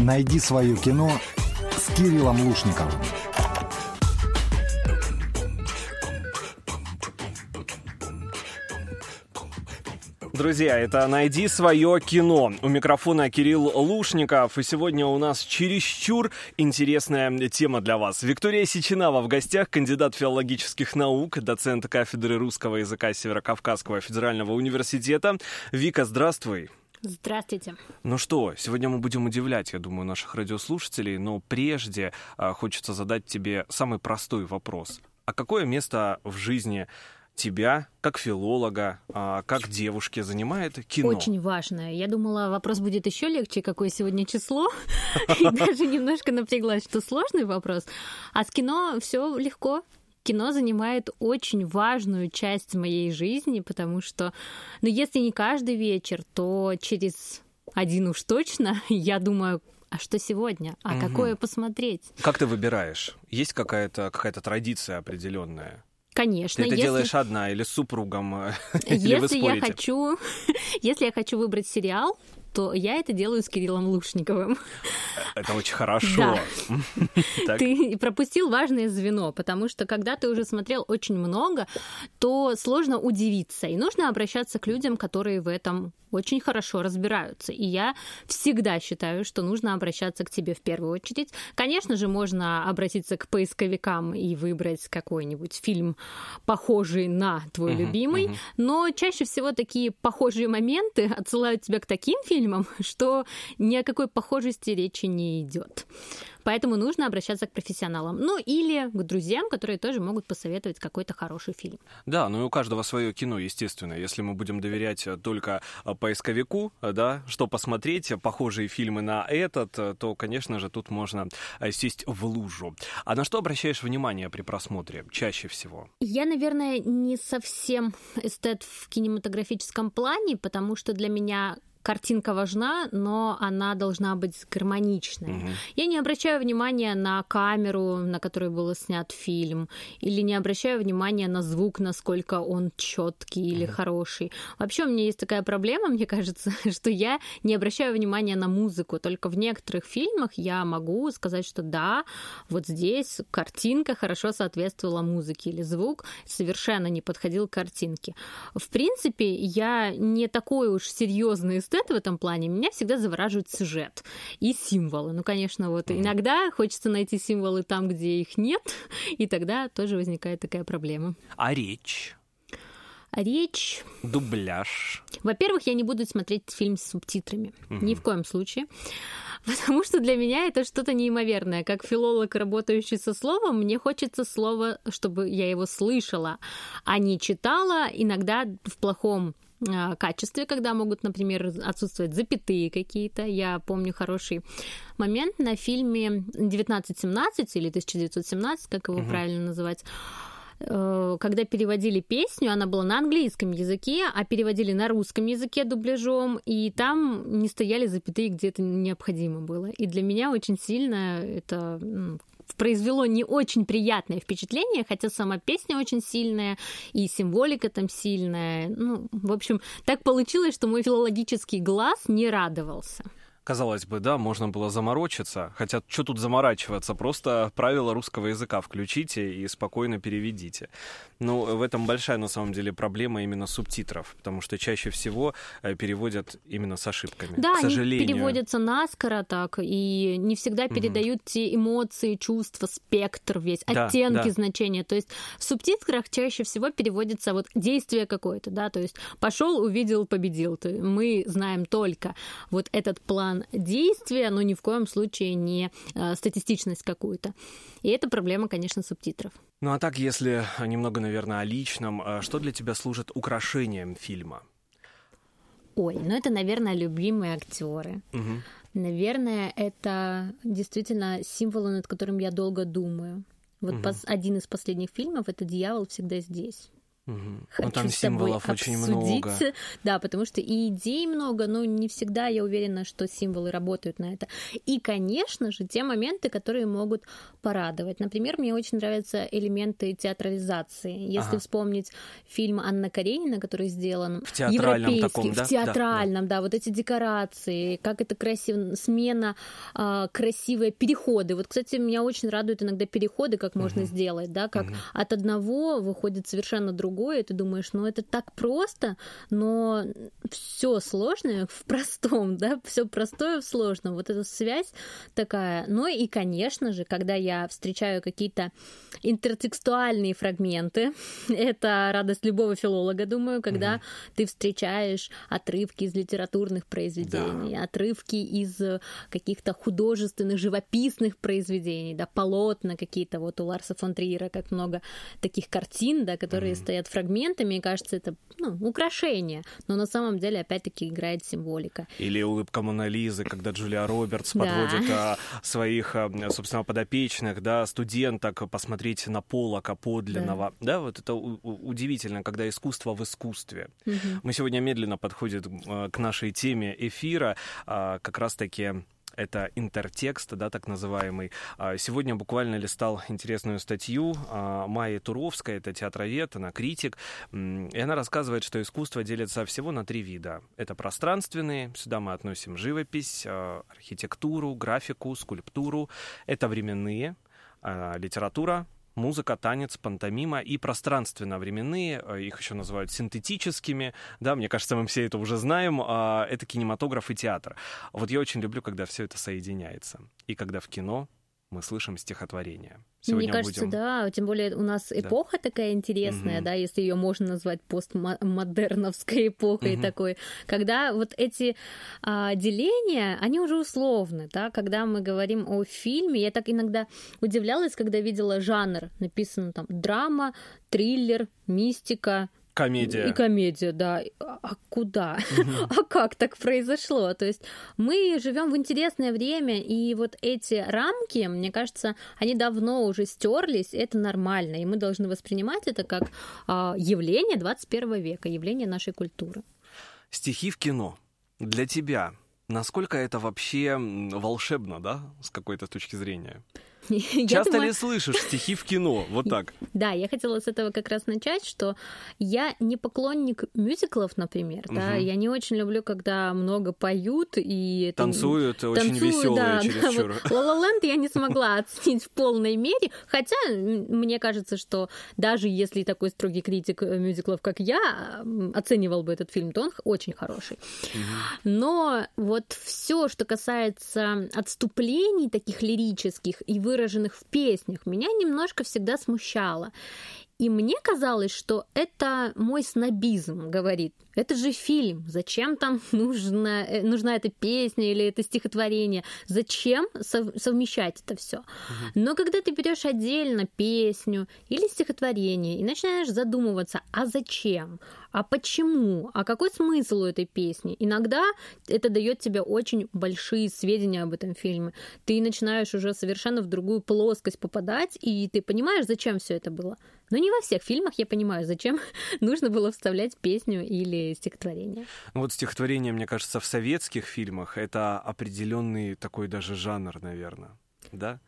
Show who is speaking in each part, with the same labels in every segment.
Speaker 1: Найди свое кино с Кириллом Лушниковым.
Speaker 2: Друзья, это «Найди свое кино». У микрофона Кирилл Лушников. И сегодня у нас чересчур интересная тема для вас. Виктория Сеченава в гостях, кандидат филологических наук, доцент кафедры русского языка Северокавказского федерального университета. Вика, здравствуй.
Speaker 3: Здравствуйте.
Speaker 2: Ну что, сегодня мы будем удивлять, я думаю, наших радиослушателей, но прежде а, хочется задать тебе самый простой вопрос. А какое место в жизни тебя, как филолога, а, как девушки, занимает кино?
Speaker 3: Очень важное. Я думала, вопрос будет еще легче, какое сегодня число. И даже немножко напряглась, что сложный вопрос. А с кино все легко кино занимает очень важную часть моей жизни, потому что, ну, если не каждый вечер, то через один уж точно я думаю, а что сегодня? А угу. какое посмотреть?
Speaker 2: Как ты выбираешь? Есть какая-то какая традиция определенная?
Speaker 3: Конечно.
Speaker 2: Ты это
Speaker 3: если...
Speaker 2: делаешь одна или с супругом?
Speaker 3: Если
Speaker 2: или
Speaker 3: я хочу, если я хочу выбрать сериал, то я это делаю с Кириллом Лушниковым.
Speaker 2: Это очень хорошо.
Speaker 3: Да. Ты пропустил важное звено, потому что когда ты уже смотрел очень много, то сложно удивиться, и нужно обращаться к людям, которые в этом очень хорошо разбираются. И я всегда считаю, что нужно обращаться к тебе в первую очередь. Конечно же, можно обратиться к поисковикам и выбрать какой-нибудь фильм, похожий на твой uh-huh, любимый, uh-huh. но чаще всего такие похожие моменты отсылают тебя к таким фильмам, что ни о какой похожести речи не идет. Поэтому нужно обращаться к профессионалам. Ну или к друзьям, которые тоже могут посоветовать какой-то хороший фильм.
Speaker 2: Да, ну и у каждого свое кино, естественно. Если мы будем доверять э, только э, поисковику, э, да, что посмотреть, похожие фильмы на этот, то, конечно же, тут можно сесть в лужу. А на что обращаешь внимание при просмотре чаще всего?
Speaker 3: Я, наверное, не совсем эстет в кинематографическом плане, потому что для меня картинка важна, но она должна быть гармоничной. Угу. Я не обращаю внимания на камеру, на которой был снят фильм, или не обращаю внимания на звук, насколько он четкий или угу. хороший. Вообще у меня есть такая проблема, мне кажется, что я не обращаю внимания на музыку. Только в некоторых фильмах я могу сказать, что да, вот здесь картинка хорошо соответствовала музыке, или звук совершенно не подходил к картинке. В принципе, я не такой уж серьезный эстет в этом плане, меня всегда завораживает сюжет и символы. Ну, конечно, вот mm. иногда хочется найти символы там, где их нет, и тогда тоже возникает такая проблема.
Speaker 2: А речь?
Speaker 3: А речь...
Speaker 2: Дубляж.
Speaker 3: Во-первых, я не буду смотреть фильм с субтитрами. Угу. Ни в коем случае. Потому что для меня это что-то неимоверное. Как филолог, работающий со словом, мне хочется слова, чтобы я его слышала, а не читала. Иногда в плохом качестве, когда могут, например, отсутствовать запятые какие-то. Я помню хороший момент на фильме 1917 или 1917, как его угу. правильно называть э, когда переводили песню, она была на английском языке, а переводили на русском языке дубляжом, и там не стояли запятые, где это необходимо было. И для меня очень сильно это произвело не очень приятное впечатление, хотя сама песня очень сильная, и символика там сильная. Ну, в общем, так получилось, что мой филологический глаз не радовался.
Speaker 2: Казалось бы, да, можно было заморочиться. Хотя, что тут заморачиваться? Просто правила русского языка включите и спокойно переведите. Ну, в этом большая, на самом деле, проблема именно субтитров, потому что чаще всего э, переводят именно с ошибками.
Speaker 3: Да,
Speaker 2: к сожалению.
Speaker 3: они переводятся наскоро так, и не всегда передают угу. те эмоции, чувства, спектр весь, да, оттенки да. значения. То есть в субтитрах чаще всего переводится вот действие какое-то, да, то есть пошел, увидел, победил. Мы знаем только вот этот план действия, но ни в коем случае не э, статистичность какую-то. И это проблема, конечно, субтитров.
Speaker 2: Ну а так, если немного, наверное, о личном, э, что для тебя служит украшением фильма?
Speaker 3: Ой, ну это, наверное, любимые актеры. Угу. Наверное, это действительно символы, над которым я долго думаю. Вот угу. пос- один из последних фильмов это Дьявол всегда здесь.
Speaker 2: Мгм.
Speaker 3: Хочу
Speaker 2: Ну, там
Speaker 3: с тобой
Speaker 2: символов очень
Speaker 3: обсудить.
Speaker 2: много.
Speaker 3: Да, потому что и идей много, но не всегда я уверена, что символы работают на это. И, конечно же, те моменты, которые могут порадовать. Например, мне очень нравятся элементы театрализации. Если
Speaker 2: Ага.
Speaker 3: вспомнить фильм Анна Каренина, который сделан
Speaker 2: В театральном таком, да?
Speaker 3: в театральном, да, вот эти декорации, как это красиво, смена, а, красивые переходы. Вот, кстати, меня очень радуют иногда переходы, как можно сделать, да, как от одного выходит совершенно другое, и ты думаешь, ну это так просто, но все сложное в простом, да, все простое в сложном. Вот эта связь такая. Ну и, конечно же, когда я встречаю какие-то интертекстуальные фрагменты, это радость любого филолога, думаю, когда ты встречаешь отрывки из литературных произведений, отрывки из каких-то художественных, живописных произведений, да, полотна какие-то. Вот у Ларса фон Триера как много таких картин, да, которые стоят фрагментами, и кажется, это ну, украшение, но на самом деле опять-таки играет символика.
Speaker 2: Или улыбка Мона Лизы, когда Джулия Робертс
Speaker 3: Да.
Speaker 2: подводит а, своих, а, собственно, подопечных, да, студенток посмотреть на Полока подлинного. Да, вот это удивительно, когда искусство в искусстве.
Speaker 3: Мгм.
Speaker 2: Мы сегодня медленно подходим э, к нашей теме эфира, а, как раз-таки это интертекст, да, так называемый. А, Сегодня буквально листал интересную статью а, Майи Туровской, это театровед, она критик, и она рассказывает, что искусство делится всего на три вида. Это пространственные, сюда мы относим живопись, а, архитектуру, графику, скульптуру. Это временные, литература, музыка, танец, пантомима и пространственно-временные, э, их еще называют синтетическими, да, мне кажется, мы все это уже знаем, а, это кинематограф и театр. Вот я очень люблю, когда все это соединяется, и когда в кино мы слышим стихотворение. Сегодня
Speaker 3: Мне кажется,
Speaker 2: будем...
Speaker 3: да, тем более у нас эпоха такая интересная,
Speaker 2: Мгм.
Speaker 3: да, если ее можно назвать постмодерновской эпохой
Speaker 2: Мгм.
Speaker 3: такой, когда вот эти а, деления, они уже условны, да, когда мы говорим о фильме, я так иногда удивлялась, когда видела жанр, написано там драма, триллер, мистика,
Speaker 2: Комедия.
Speaker 3: и комедия, да. А куда? А как так произошло? То есть мы живем в интересное время, и вот эти рамки, мне кажется, они давно уже стерлись, это нормально, и мы должны воспринимать это как а, явление 21 века, явление нашей культуры.
Speaker 2: Стихи в кино. Для тебя насколько это вообще волшебно, да, с какой-то точки зрения? Часто
Speaker 3: думаю-
Speaker 2: ли слышишь стихи в кино? Вот так.
Speaker 3: Да, я хотела с этого как раз начать, что я не поклонник мюзиклов, например, да,
Speaker 2: Мгм.
Speaker 3: я не очень люблю, когда много поют и
Speaker 2: Танцуют очень
Speaker 3: Танцую,
Speaker 2: веселые
Speaker 3: да,
Speaker 2: чересчур.
Speaker 3: Да, вот «Ла Ла Ленд» я не смогла оценить в полной мере, хотя мне кажется, что даже если такой строгий критик э, мюзиклов, как я, оценивал бы этот фильм, то он очень хороший. Но вот все, что касается отступлений таких лирических и выраженных в песнях, меня немножко всегда смущало. И мне казалось, что это мой снобизм говорит. Это же фильм. Зачем там нужна, э, нужна эта песня или это стихотворение? Зачем сов- совмещать это все? Но когда ты берешь отдельно песню или стихотворение и начинаешь задумываться, а зачем? А почему? А какой смысл у этой песни? Иногда это дает тебе очень большие сведения об этом фильме. Ты начинаешь уже совершенно в другую плоскость попадать, и ты понимаешь, зачем все это было. Но не во всех фильмах я понимаю, зачем нужно было вставлять песню или стихотворение.
Speaker 2: Ну Вот стихотворение, мне кажется, в советских фильмах это определенный такой даже жанр, наверное. Да?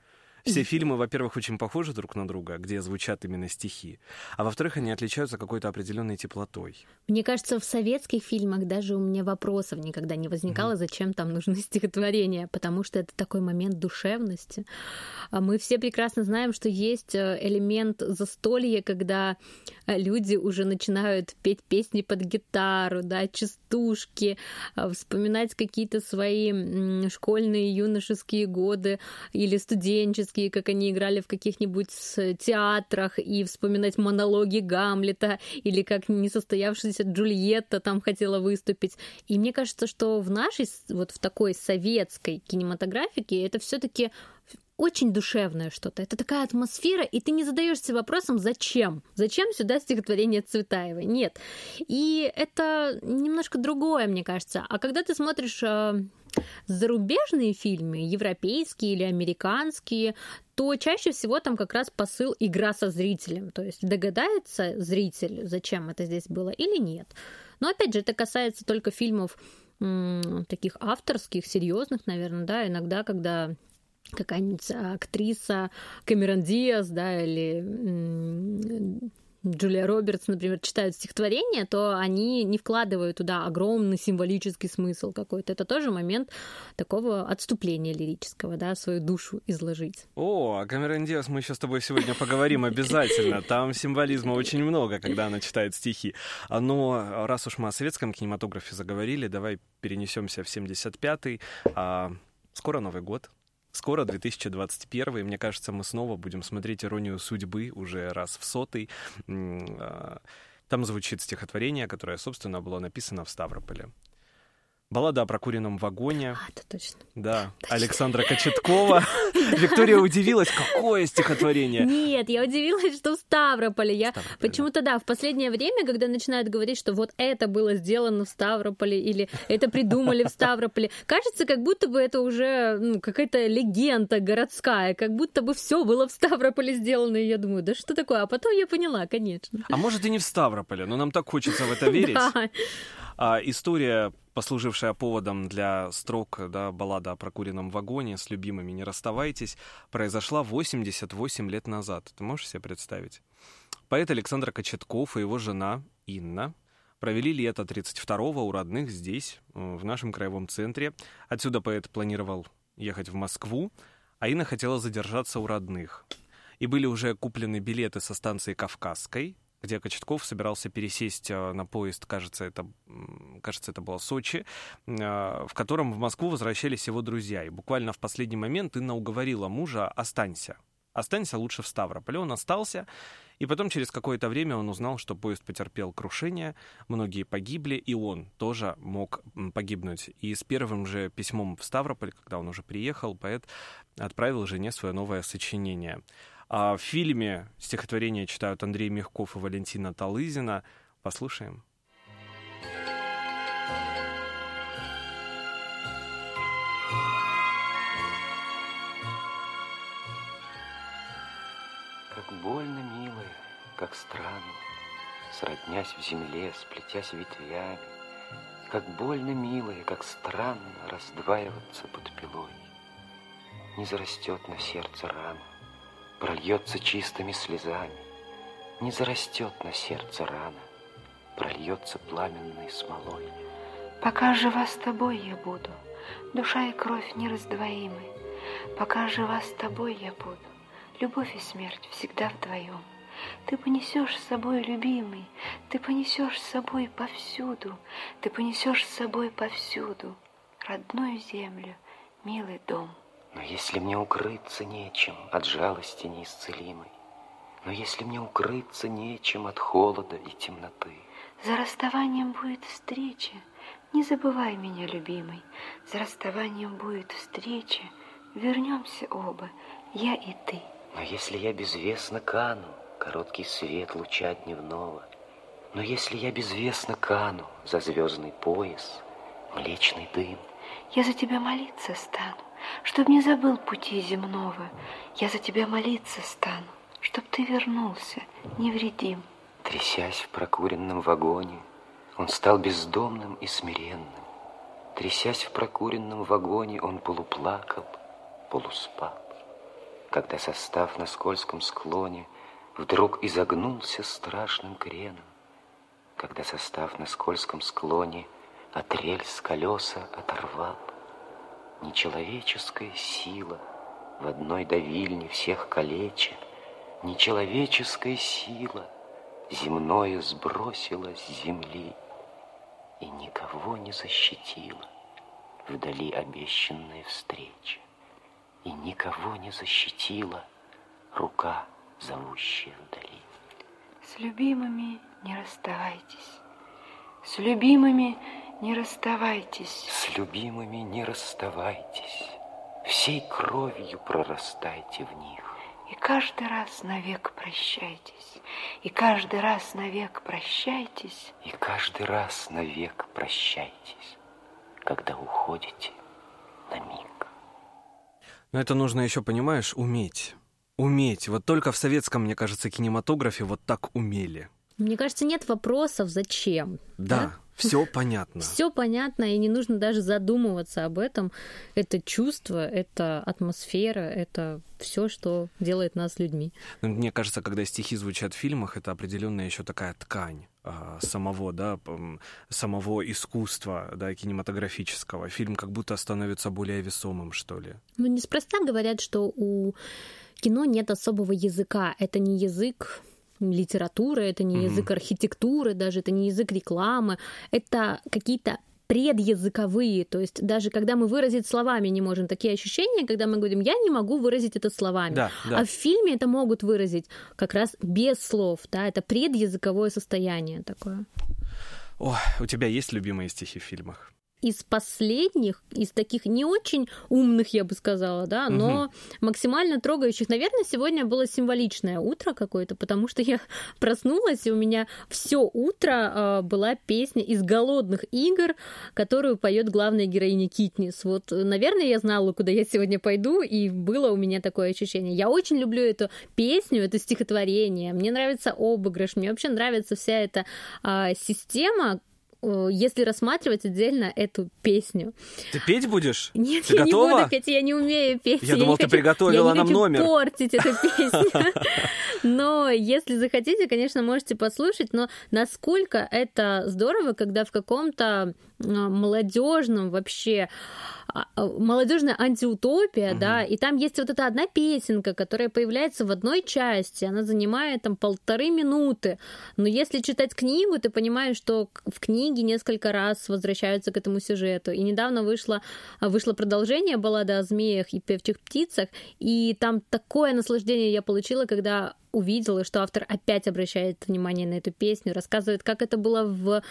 Speaker 2: Все фильмы, во-первых, очень похожи друг на друга, где звучат именно стихи, а во-вторых, они отличаются какой-то определенной теплотой.
Speaker 3: Мне кажется, в советских фильмах даже у меня вопросов никогда не возникало, зачем там нужны стихотворения, потому что это такой момент душевности. А Мы все прекрасно знаем, что есть э, элемент застолья, когда э, люди уже начинают петь песни под гитару, да, частушки, э, вспоминать какие-то свои школьные, юношеские годы или студенческие, как они играли в каких-нибудь театрах, и вспоминать монологи Гамлета, или как несостоявшаяся Джульетта там хотела выступить. И мне кажется, что в нашей, вот в такой советской кинематографике это все таки очень душевное что-то. Это такая атмосфера, и ты не задаешься вопросом, зачем? Зачем сюда стихотворение Цветаевой? Нет. И это немножко другое, мне кажется. А когда ты смотришь э, зарубежные фильмы, европейские или американские, то чаще всего там как раз посыл игра со зрителем. То есть догадается зритель, зачем это здесь было или нет. Но опять же, это касается только фильмов таких авторских, серьезных, наверное, да, иногда, когда какая-нибудь актриса Кэмерон Диас, да, или Джулия Робертс, например, читают стихотворение, то они не вкладывают туда огромный символический смысл какой-то. Это тоже момент такого отступления лирического, да, свою душу изложить.
Speaker 2: О, о Камерон Диас мы еще с тобой сегодня поговорим обязательно. Там символизма очень много, когда она читает стихи. Но раз уж мы о советском кинематографе заговорили, давай перенесемся в 75-й. А, скоро Новый год, Скоро 2021, и мне кажется, мы снова будем смотреть «Иронию судьбы» уже раз в сотый. А, там звучит стихотворение, которое, собственно, было написано в Ставрополе. Баллада о прокуренном вагоне.
Speaker 3: А, это точно.
Speaker 2: Да, точно. Александра Кочеткова. Виктория удивилась, какое стихотворение.
Speaker 3: Нет, я удивилась, что в Ставрополе. Я почему-то, да, в последнее время, когда начинают говорить, что вот это было сделано в Ставрополе или это придумали в Ставрополе, кажется, как будто бы это уже ну, какая-то легенда городская, как будто бы все было в Ставрополе сделано. И я думаю, да что такое? А потом я поняла, конечно.
Speaker 2: А может и не в Ставрополе, но нам так хочется в это верить. А, история, послужившая поводом для строк да, баллада о прокуренном вагоне с любимыми «Не расставайтесь», произошла 88 лет назад. Ты можешь себе представить? Поэт Александр Кочетков и его жена Инна провели лето 32-го у родных здесь, э, в нашем краевом центре. Отсюда поэт планировал ехать в Москву, а Инна хотела задержаться у родных. И были уже куплены билеты со станции Кавказской, где Кочетков собирался пересесть э, на поезд, кажется, это, кажется, это было Сочи, э, в котором в Москву возвращались его друзья. И буквально в последний момент Инна уговорила мужа «останься». Останься лучше в Ставрополе. Он остался, и потом через какое-то время он узнал, что поезд потерпел крушение, многие погибли, и он тоже мог погибнуть. И с первым же письмом в Ставрополь, когда он уже приехал, поэт отправил жене свое новое сочинение. А в фильме стихотворение читают Андрей Мягков и Валентина Талызина. Послушаем.
Speaker 4: Как больно, милая, как странно, Сроднясь в земле, сплетясь ветвями, Как больно, милая, как странно Раздваиваться под пилой. Не зарастет на сердце рана, прольется чистыми слезами, Не зарастет на сердце рана, прольется пламенной смолой.
Speaker 5: Пока жива с тобой я буду, душа и кровь нераздвоимы. Пока жива с тобой я буду, любовь и смерть всегда вдвоем. Ты понесешь с собой, любимый, ты понесешь с собой повсюду, ты понесешь с собой повсюду родную землю, милый дом.
Speaker 4: Но если мне укрыться нечем от жалости неисцелимой, Но если мне укрыться нечем от холода и темноты,
Speaker 5: За расставанием будет встреча, не забывай меня, любимый, За расставанием будет встреча, вернемся оба, я и ты.
Speaker 4: Но если я безвестно кану, короткий свет луча дневного, Но если я безвестно кану за звездный пояс, млечный дым,
Speaker 5: Я за тебя молиться стану, Чтоб не забыл пути земного, я за тебя молиться стану, Чтоб ты вернулся невредим.
Speaker 4: Трясясь в прокуренном вагоне, Он стал бездомным и смиренным. Трясясь в прокуренном вагоне, Он полуплакал, полуспал. Когда состав на скользком склоне Вдруг изогнулся страшным креном, Когда состав на скользком склоне От рельс колеса оторвал, Нечеловеческая сила в одной давильне всех калеча, Нечеловеческая сила земное сбросила с земли И никого не защитила вдали обещанная встреча, И никого не защитила рука, зовущая вдали.
Speaker 5: С любимыми не расставайтесь, с любимыми не расставайтесь.
Speaker 4: С любимыми не расставайтесь. всей кровью прорастайте в них.
Speaker 5: И каждый раз навек прощайтесь, и каждый раз навек прощайтесь.
Speaker 4: И каждый раз навек прощайтесь, когда уходите на миг.
Speaker 2: Но это нужно еще, понимаешь, уметь. Уметь. Вот только в советском, мне кажется, кинематографе вот так умели.
Speaker 3: Мне кажется, нет вопросов, зачем.
Speaker 2: Да, все понятно.
Speaker 3: Все понятно, и не нужно даже задумываться об этом. Это чувство, это атмосфера, это все, что делает нас людьми.
Speaker 2: Ну, Мне кажется, когда стихи звучат в фильмах, это определенная еще такая ткань а, самого, да, самого искусства, да, кинематографического. Фильм как будто становится более весомым, что ли.
Speaker 3: Ну, неспроста говорят, что у кино нет особого языка. Это не язык литературы, это не
Speaker 2: Мгм.
Speaker 3: язык архитектуры, даже это не язык рекламы. Это какие-то предязыковые, то есть даже когда мы выразить словами не можем, такие ощущения, когда мы говорим, я не могу выразить это словами.
Speaker 2: Да, да.
Speaker 3: А в фильме это могут выразить как раз без слов, да, это предязыковое состояние такое.
Speaker 2: О, у тебя есть любимые стихи в фильмах?
Speaker 3: Из последних, из таких не очень умных, я бы сказала, да, но максимально трогающих. Наверное, сегодня было символичное утро какое-то, потому что я проснулась, и у меня все утро э, была песня из голодных игр, которую поет главная героиня Китнис. Вот, э, наверное, я знала, куда я сегодня пойду, и было у меня такое ощущение. Я очень люблю эту песню, это стихотворение. Мне нравится обыгрыш, мне вообще нравится вся эта а, система, э, если рассматривать отдельно эту песню.
Speaker 2: Ты петь будешь?
Speaker 3: Нет,
Speaker 2: Ты
Speaker 3: я
Speaker 2: готова?
Speaker 3: не буду петь, я не умею петь.
Speaker 2: Я
Speaker 3: не
Speaker 2: думал, ты
Speaker 3: хочу-
Speaker 2: приготовила
Speaker 3: я не
Speaker 2: нам
Speaker 3: хочу
Speaker 2: номер.
Speaker 3: портить эту песню. Но если захотите, конечно, можете послушать. Но насколько это здорово, когда в каком-то молодежном вообще а, а, молодежная антиутопия, да, и там есть вот эта одна песенка, которая появляется в одной части, она занимает там полторы минуты, но если читать книгу, ты понимаешь, что в книге несколько раз возвращаются к этому сюжету, и недавно вышло, а, вышло продолжение баллады о змеях и певчих птицах, и там такое наслаждение я получила, когда увидела, что автор опять обращает внимание на эту песню, рассказывает, как это было в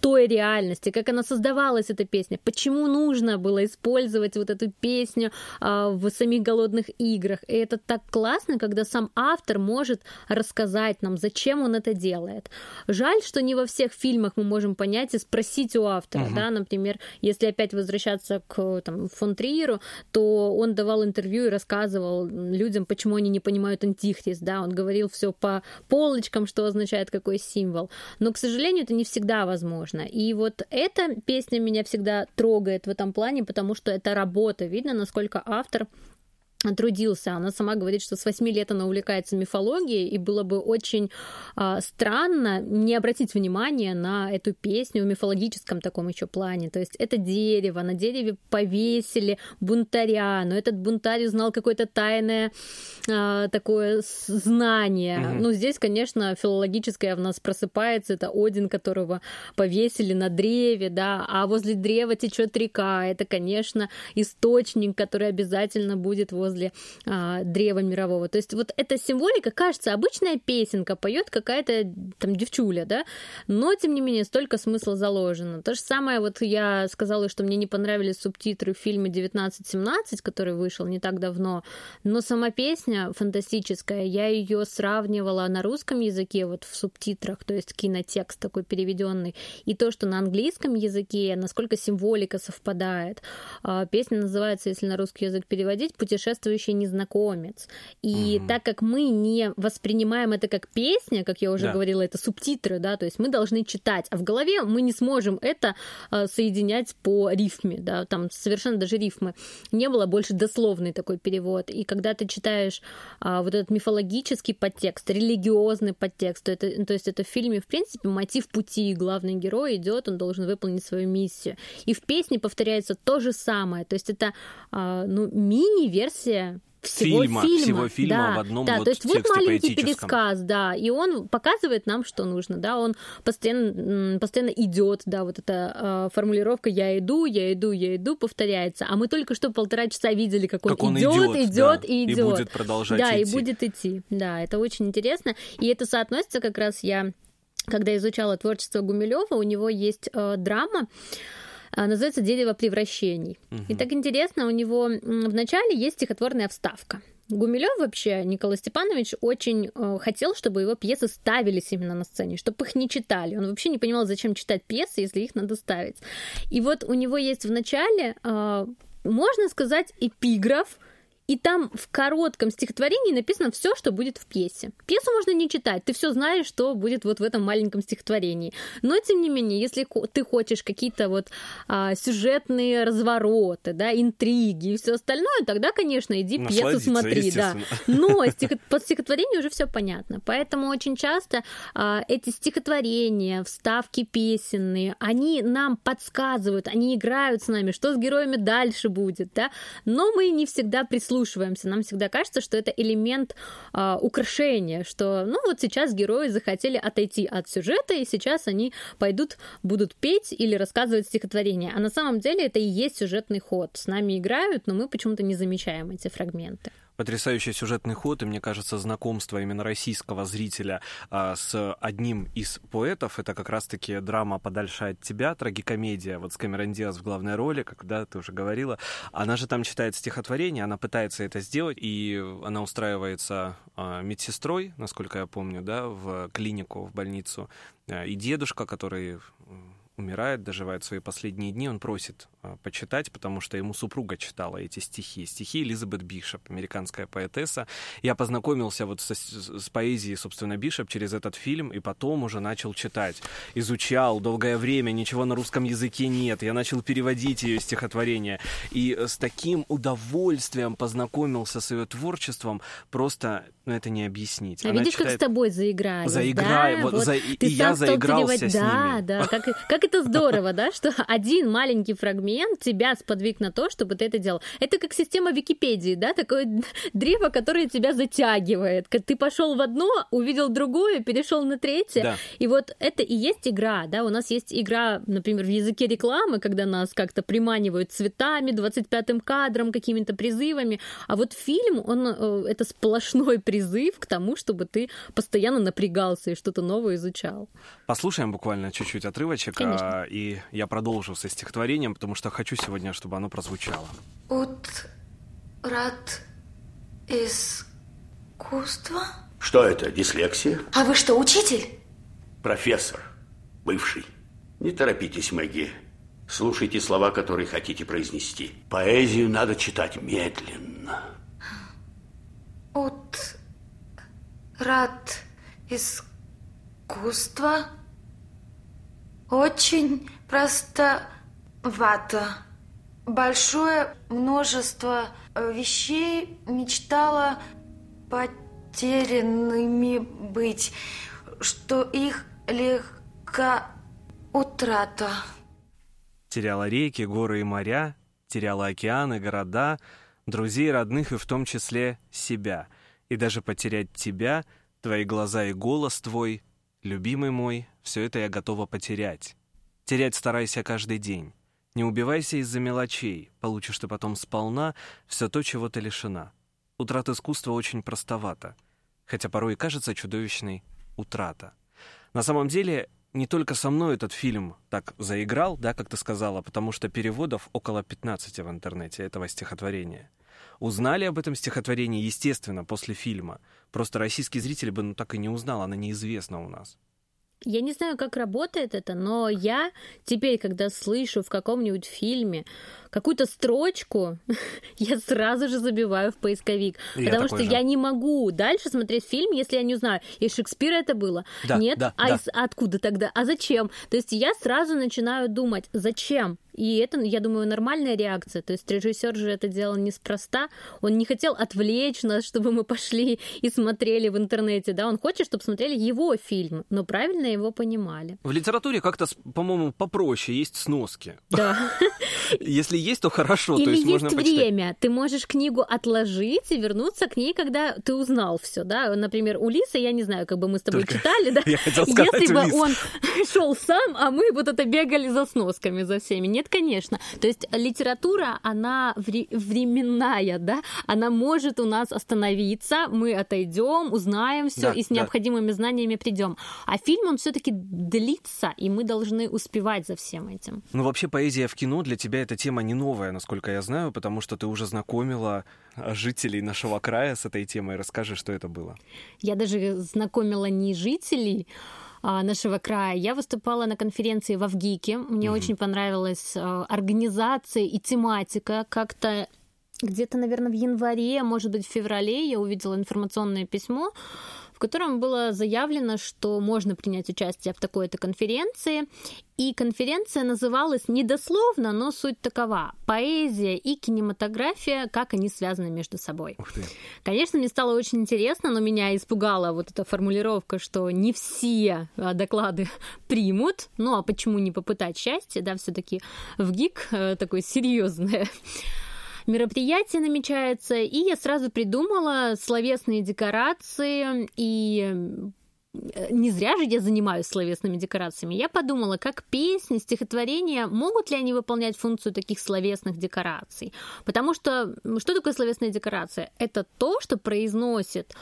Speaker 3: той реальности, как она создавалась, эта песня, почему нужно было использовать вот эту песню а, в самих голодных играх. И это так классно, когда сам автор может рассказать нам, зачем он это делает. Жаль, что не во всех фильмах мы можем понять и спросить у автора,
Speaker 2: Мгм.
Speaker 3: да, например, если опять возвращаться к там, фон Триеру, то он давал интервью и рассказывал людям, почему они не понимают антихрист, да, он говорил все по полочкам, что означает какой символ. Но, к сожалению, это не всегда возможно. И вот эта песня меня всегда трогает в этом плане, потому что это работа. Видно, насколько автор трудился. Она сама говорит, что с 8 лет она увлекается мифологией, и было бы очень а, странно не обратить внимание на эту песню в мифологическом таком еще плане. То есть это дерево, на дереве повесили бунтаря, но этот бунтарь узнал какое-то тайное а, такое знание.
Speaker 2: Мгм.
Speaker 3: Ну, здесь, конечно, филологическое в нас просыпается. Это Один, которого повесили на древе, да, а возле древа течет река. Это, конечно, источник, который обязательно будет возле а, древа мирового. То есть вот эта символика, кажется, обычная песенка, поет какая-то там девчуля, да, но, тем не менее, столько смысла заложено. То же самое, вот я сказала, что мне не понравились субтитры в фильме 1917, который вышел не так давно, но сама песня фантастическая, я ее сравнивала на русском языке, вот в субтитрах, то есть кинотекст такой переведенный, и то, что на английском языке, насколько символика совпадает. А, Песня называется, если на русский язык переводить, «Путешествующий незнакомец». И
Speaker 2: Мгм.
Speaker 3: так как мы не воспринимаем это как песня, как я уже
Speaker 2: Да.
Speaker 3: говорила, это субтитры, да, то есть мы должны читать, а в голове мы не сможем это а, соединять по рифме, да, там совершенно даже рифмы не было, больше дословный такой перевод. И когда ты читаешь а, вот этот мифологический подтекст, религиозный подтекст, то, это, то есть это в фильме, в принципе, мотив пути. Главный герой идет, он должен выполнить свою миссию. И в песне повторяется то же самое. То есть это а, ну, мини-версия всего
Speaker 2: Фильма,
Speaker 3: фильма.
Speaker 2: всего фильма
Speaker 3: да,
Speaker 2: в одном
Speaker 3: да,
Speaker 2: вот
Speaker 3: то есть вот маленький пересказ, да, и он показывает нам, что нужно, да, он постоянно, постоянно идет, да, вот эта э, формулировка «я иду, я иду, я иду» повторяется, а мы только что полтора часа видели, как он
Speaker 2: Как он
Speaker 3: идет,
Speaker 2: идет,
Speaker 3: идет
Speaker 2: да,
Speaker 3: и
Speaker 2: и
Speaker 3: идет.
Speaker 2: будет продолжать
Speaker 3: Да, и
Speaker 2: идти.
Speaker 3: будет идти, да, это очень интересно, и это соотносится как раз я, когда изучала творчество Гумилева, у него есть э, драма, называется «Дерево превращений». И так интересно, у него в начале есть стихотворная вставка. Гумилев вообще, Николай Степанович, очень э, хотел, чтобы его пьесы ставились именно на сцене, чтобы их не читали. Он вообще не понимал, зачем читать пьесы, если их надо ставить. И вот у него есть в начале, э, можно сказать, эпиграф, и там в коротком стихотворении написано все, что будет в пьесе. Пьесу можно не читать, ты все знаешь, что будет вот в этом маленьком стихотворении. Но тем не менее, если ты хочешь какие-то вот а, сюжетные развороты, да, интриги и все остальное, тогда, конечно, иди пьесу смотри, да. Но стих- под стихотворение уже все понятно. Поэтому очень часто а, эти стихотворения, вставки песенные, они нам подсказывают, они играют с нами, что с героями дальше будет, да. Но мы не всегда прислушиваемся. Нам всегда кажется, что это элемент а, украшения, что, ну, вот сейчас герои захотели отойти от сюжета, и сейчас они пойдут, будут петь или рассказывать стихотворение. А на самом деле это и есть сюжетный ход. С нами играют, но мы почему-то не замечаем эти фрагменты.
Speaker 2: Потрясающий сюжетный ход, и мне кажется, знакомство именно российского зрителя а, с одним из поэтов, это как раз-таки драма «Подальше от тебя», трагикомедия, вот с Камерон Диас в главной роли, когда ты уже говорила. Она же там читает стихотворение, она пытается это сделать, и она устраивается а, медсестрой, насколько я помню, да, в клинику, в больницу. А, И дедушка, который умирает, доживает свои последние дни, он просит а, почитать, потому что ему супруга читала эти стихи. Стихи Элизабет Бишоп, американская поэтесса. Я познакомился вот со- с, поэзией, собственно, Бишоп через этот фильм, и потом уже начал читать. Изучал долгое время, ничего на русском языке нет. Я начал переводить ее стихотворение. И э, с таким удовольствием познакомился с ее творчеством, просто, ну, это не объяснить.
Speaker 3: А
Speaker 2: Она
Speaker 3: видишь, как с
Speaker 2: читает-
Speaker 3: тобой заиграли?
Speaker 2: Заиграй,
Speaker 3: да?
Speaker 2: вот за- и-
Speaker 3: ты
Speaker 2: и я заигрался
Speaker 3: переводить.
Speaker 2: с
Speaker 3: да,
Speaker 2: ними.
Speaker 3: Да, как, как это здорово, да, что один маленький фрагмент тебя сподвиг на то, чтобы ты это делал. Это как система Википедии, да, такое древо, которое тебя затягивает. Ты пошел в одно, увидел другое, перешел на третье.
Speaker 2: Да.
Speaker 3: И вот это и есть игра, да, у нас есть игра, например, в языке рекламы, когда нас как-то приманивают цветами, 25-м кадром, какими-то призывами, а вот фильм, он э, это сплошной призыв к тому, чтобы ты постоянно напрягался и что-то новое изучал.
Speaker 2: Послушаем буквально чуть-чуть отрывочек, а, и я продолжу со стихотворением, потому что хочу сегодня, чтобы оно прозвучало.
Speaker 6: Утрат искусства?
Speaker 7: Что это, дислексия?
Speaker 6: А вы что, учитель?
Speaker 7: Профессор, бывший. Не торопитесь, Мэгги. Слушайте слова, которые хотите произнести. Поэзию надо читать медленно.
Speaker 6: Утрат искусства? Очень простовато. Большое множество э, вещей мечтала потерянными быть, что их легка утрата.
Speaker 2: Теряла реки, горы и моря, теряла океаны, города, друзей, родных и в том числе себя. И даже потерять тебя, твои глаза и голос твой, любимый мой, все это я готова потерять. Терять старайся каждый день. Не убивайся из-за мелочей, получишь ты потом сполна все то, чего ты лишена. Утрата искусства очень простовата, хотя порой и кажется чудовищной утрата. На самом деле, не только со мной этот фильм так заиграл, да, как ты сказала, потому что переводов около 15 в интернете этого стихотворения. Узнали об этом стихотворении, естественно, после фильма. Просто российский зритель бы ну, так и не узнал, она неизвестна у нас.
Speaker 3: Я не знаю, как работает это, но я теперь, когда слышу в каком-нибудь фильме какую-то строчку, я сразу же забиваю в поисковик.
Speaker 2: Я
Speaker 3: потому что
Speaker 2: же.
Speaker 3: я не могу дальше смотреть фильм, если я не узнаю, из Шекспира это было.
Speaker 2: Да,
Speaker 3: Нет,
Speaker 2: да,
Speaker 3: а
Speaker 2: да.
Speaker 3: из- откуда тогда? А зачем? То есть я сразу начинаю думать, зачем? И это, я думаю, нормальная реакция. То есть режиссер же это делал неспроста. Он не хотел отвлечь нас, чтобы мы пошли и смотрели в интернете. Да? Он хочет, чтобы смотрели его фильм, но правильно его понимали.
Speaker 2: В литературе как-то, по-моему, попроще есть сноски.
Speaker 3: Да.
Speaker 2: Если есть, то хорошо, то
Speaker 3: Или
Speaker 2: есть,
Speaker 3: есть
Speaker 2: можно почитать.
Speaker 3: время. Ты можешь книгу отложить и вернуться к ней, когда ты узнал все, да. Например, у Лисы, я не знаю, как бы мы с тобой
Speaker 2: Только
Speaker 3: читали, да. Если бы он шел сам, а мы вот это бегали за сносками за всеми. Нет, конечно. То есть литература, она вре- временная, да, она может у нас остановиться, мы отойдем, узнаем все
Speaker 2: Да,
Speaker 3: и с
Speaker 2: да.
Speaker 3: необходимыми знаниями придем. А фильм, он все-таки длится, и мы должны успевать за всем этим.
Speaker 2: Ну, вообще, поэзия в кино для тебя эта тема не новая, насколько я знаю, потому что ты уже знакомила а, жителей нашего края с этой темой. Расскажи, что это было.
Speaker 3: Я даже знакомила не жителей нашего края. Я выступала на конференции в Авгике. Мне очень понравилась а, организация и тематика. Как-то где-то, наверное, в январе, может быть, в феврале я увидела информационное письмо, котором было заявлено, что можно принять участие в такой-то конференции. И конференция называлась недословно, но суть такова. Поэзия и кинематография, как они связаны между собой. Конечно, мне стало очень интересно, но меня испугала вот эта формулировка, что не все а, доклады примут. Ну а почему не попытать счастье, да, все-таки в ГИК э, такое серьезное мероприятие намечается, и я сразу придумала словесные декорации и э, не зря же я занимаюсь словесными декорациями. Я подумала, как песни, стихотворения, могут ли они выполнять функцию таких словесных декораций? Потому что что такое словесная декорация? Это то, что произносит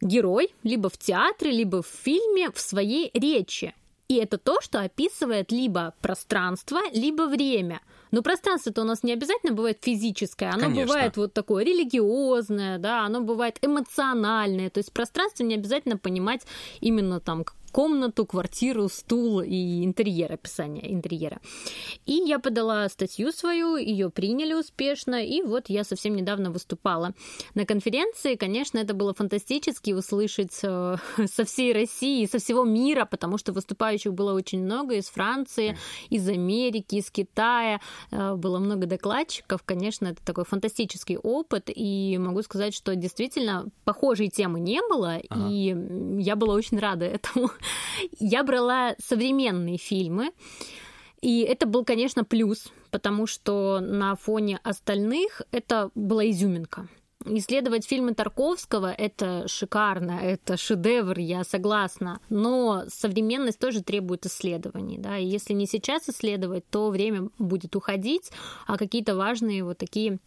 Speaker 3: герой либо в театре, либо в фильме в своей речи. И это то, что описывает либо пространство, либо время. Но пространство-то у нас не обязательно бывает физическое, оно
Speaker 2: Конечно.
Speaker 3: бывает вот такое религиозное, да, оно бывает эмоциональное. То есть пространство не обязательно понимать именно там комнату, квартиру, стул и интерьер, описание интерьера. И я подала статью свою, ее приняли успешно, и вот я совсем недавно выступала на конференции. Конечно, это было фантастически услышать э, со всей России, со всего мира, потому что выступающих было очень много из Франции, из Америки, из Китая. Э, Было много докладчиков. Конечно, это такой фантастический опыт, и могу сказать, что действительно похожей темы не было,
Speaker 2: Ага.
Speaker 3: и я была очень рада этому. Я брала современные фильмы, и это был, конечно, плюс, потому что на фоне остальных это была изюминка. Исследовать фильмы Тарковского — это шикарно, это шедевр, я согласна. Но современность тоже требует исследований. Да? И если не сейчас исследовать, то время будет уходить, а какие-то важные вот такие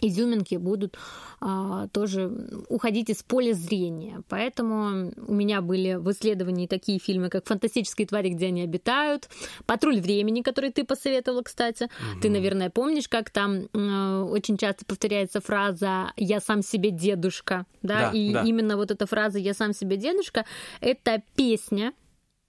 Speaker 3: изюминки будут а, тоже уходить из поля зрения. Поэтому у меня были в исследовании такие фильмы, как «Фантастические твари, где они обитают», «Патруль времени», который ты посоветовала, кстати. Ты, наверное, помнишь, как там э, очень часто повторяется фраза «я сам себе дедушка». Да?
Speaker 2: Да,
Speaker 3: И
Speaker 2: да.
Speaker 3: именно вот эта фраза «я сам себе дедушка» — это песня,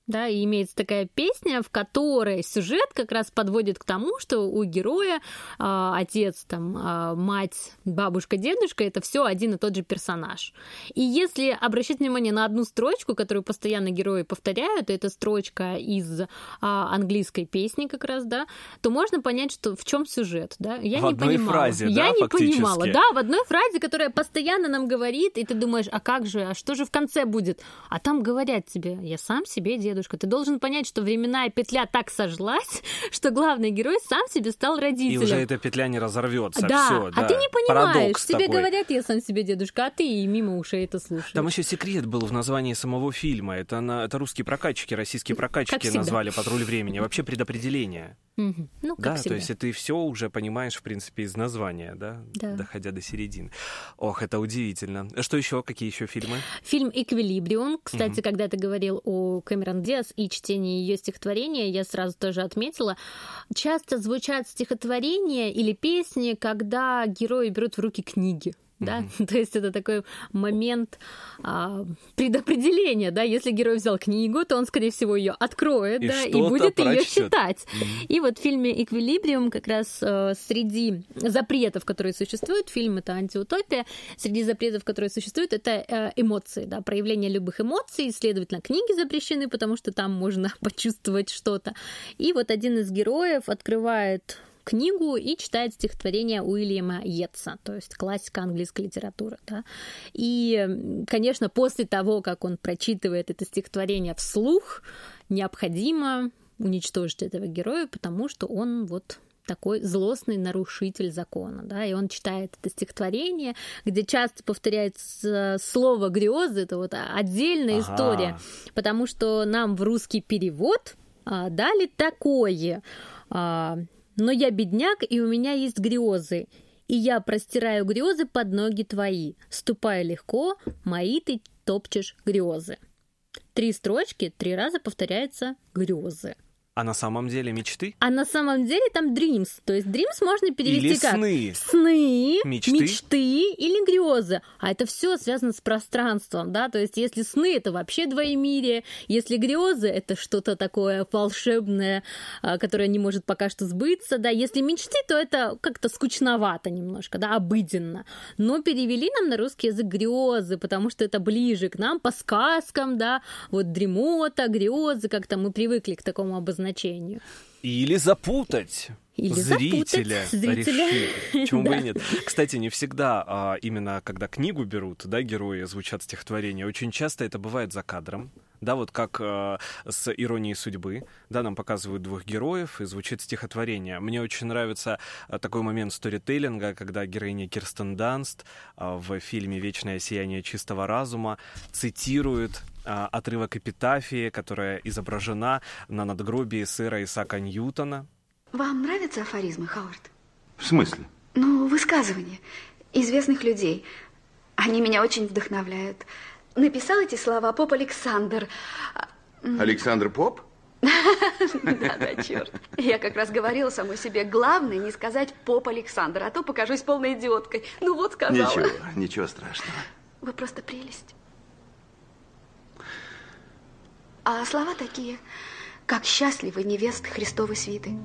Speaker 3: да, и имеется такая песня, в которой сюжет как раз подводит к тому, что у героя а, отец, там, а, мать, бабушка, дедушка это все один и тот же персонаж. И если обращать внимание на одну строчку, которую постоянно герои повторяют, это строчка из а, английской песни как раз, да, то можно понять, что в чем сюжет, да. Я
Speaker 2: В
Speaker 3: не
Speaker 2: одной
Speaker 3: понимала.
Speaker 2: фразе,
Speaker 3: Я
Speaker 2: да,
Speaker 3: не
Speaker 2: фактически?
Speaker 3: понимала, да, в одной фразе, которая постоянно нам говорит, и ты думаешь, а как же, а что же в конце будет? А там говорят тебе, я сам себе дедушка. Ты должен понять, что временная петля так сожглась, что главный герой сам себе стал
Speaker 2: И
Speaker 3: родителем.
Speaker 2: уже эта петля не разорвется.
Speaker 3: да,
Speaker 2: Всё,
Speaker 3: а
Speaker 2: да.
Speaker 3: ты не понимаешь,
Speaker 2: Парадокс
Speaker 3: тебе
Speaker 2: такой.
Speaker 3: говорят, я сам себе дедушка, а ты и мимо ушей это слушаешь.
Speaker 2: Там еще секрет был в названии самого фильма. Это, на, это русские прокатчики, российские прокатчики назвали «Патруль времени». Вообще предопределение.
Speaker 3: Мгм. Ну, как
Speaker 2: да,
Speaker 3: всегда.
Speaker 2: то есть ты все уже понимаешь, в принципе, из названия, да?
Speaker 3: Да.
Speaker 2: Доходя до середины. Ох, это удивительно. Что еще? Какие еще фильмы?
Speaker 3: Фильм «Эквилибриум». Кстати, когда ты говорил о Кэмерон Диас и чтении ее стихотворения, я сразу тоже отметила. Часто звучат стихотворения или песни, когда герои берут в руки книги. Да? То есть это такой момент а, предопределения, да, если герой взял книгу, то он, скорее всего, ее откроет,
Speaker 2: И
Speaker 3: да, и будет ее читать. И вот в фильме «Эквилибриум» как раз э, среди запретов, которые существуют, фильм это антиутопия, среди запретов, которые существуют, это э, эмоции, да, проявление любых эмоций, следовательно, книги запрещены, потому что там можно почувствовать что-то. И вот один из героев открывает книгу и читает стихотворение Уильяма Йетса, то есть классика английской литературы. Да? И, конечно, после того, как он прочитывает это стихотворение вслух, необходимо уничтожить этого героя, потому что он вот такой злостный нарушитель закона, да, и он читает это стихотворение, где часто повторяется слово грезы, это вот отдельная
Speaker 2: Ага.
Speaker 3: история, потому что нам в русский перевод а, дали такое а, Но я бедняк, и у меня есть грезы. И я простираю грезы под ноги твои. Ступай легко, мои ты топчешь грезы. Три строчки, три раза повторяется грезы.
Speaker 2: А на самом деле мечты?
Speaker 3: А на самом деле там dreams. То есть dreams можно перевести
Speaker 2: Или
Speaker 3: как
Speaker 2: сны.
Speaker 3: сны,
Speaker 2: Мечты.
Speaker 3: мечты или грезы. А это все связано с пространством, да. То есть если сны это вообще двоемирие, если грезы это что-то такое волшебное, а, которое не может пока что сбыться, да. Если мечты, то это как-то скучновато немножко, да, обыденно. Но перевели нам на русский язык грезы, потому что это ближе к нам по сказкам, да. Вот дремота, грезы, как-то мы привыкли к такому обозначению.
Speaker 2: Или запутать.
Speaker 3: Или
Speaker 2: зрителя,
Speaker 3: зрителя.
Speaker 2: решили. Почему бы
Speaker 3: Да.
Speaker 2: и нет? Кстати, не всегда, а, именно когда книгу берут, да, герои звучат стихотворения, очень часто это бывает за кадром. Да, вот как а, с «Иронией судьбы», да, нам показывают двух героев, и звучит стихотворение. Мне очень нравится а, такой момент сторителлинга, когда героиня Кирстен Данст а, в фильме «Вечное сияние чистого разума» цитирует отрывок эпитафии, которая изображена на надгробии сэра Исаака Ньютона,
Speaker 8: Вам нравятся афоризмы, Хауард?
Speaker 7: В смысле?
Speaker 8: Ну, высказывания известных людей. Они меня очень вдохновляют. Написал эти слова поп Александр.
Speaker 7: Александр Поп?
Speaker 8: Да-да, черт. Я как раз говорила самой себе, главное не сказать поп Александр, а то покажусь полной идиоткой. Ну вот сказала.
Speaker 7: Ничего, ничего страшного.
Speaker 8: Вы просто прелесть. А слова такие, как счастливы невесты Христовой свиты,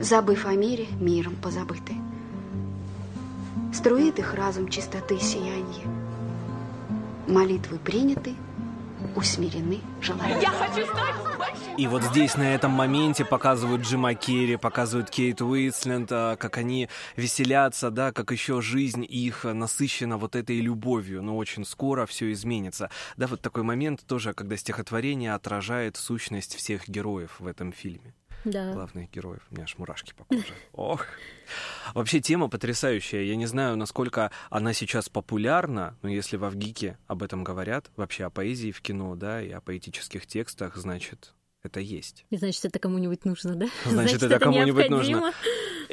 Speaker 8: забыв о мире, миром позабыты. Струит их разум чистоты сиянье. Молитвы приняты, усмирены желания.
Speaker 2: И вот здесь, на этом моменте, показывают Джима Керри, показывают Кейт Уитсленд, а, как они веселятся, да, как еще жизнь их насыщена вот этой любовью, но очень скоро все изменится. Да, вот такой момент тоже, когда стихотворение отражает сущность всех героев в этом фильме.
Speaker 3: Да.
Speaker 2: главных героев. У меня аж мурашки по коже. Ох. Вообще тема потрясающая. Я не знаю, насколько она сейчас популярна, но если в Авгике об этом говорят, вообще о поэзии в кино, да, и о поэтических текстах, значит, это есть.
Speaker 3: И значит, это кому-нибудь нужно, да?
Speaker 2: Значит, это кому-нибудь
Speaker 3: необходимо.
Speaker 2: нужно.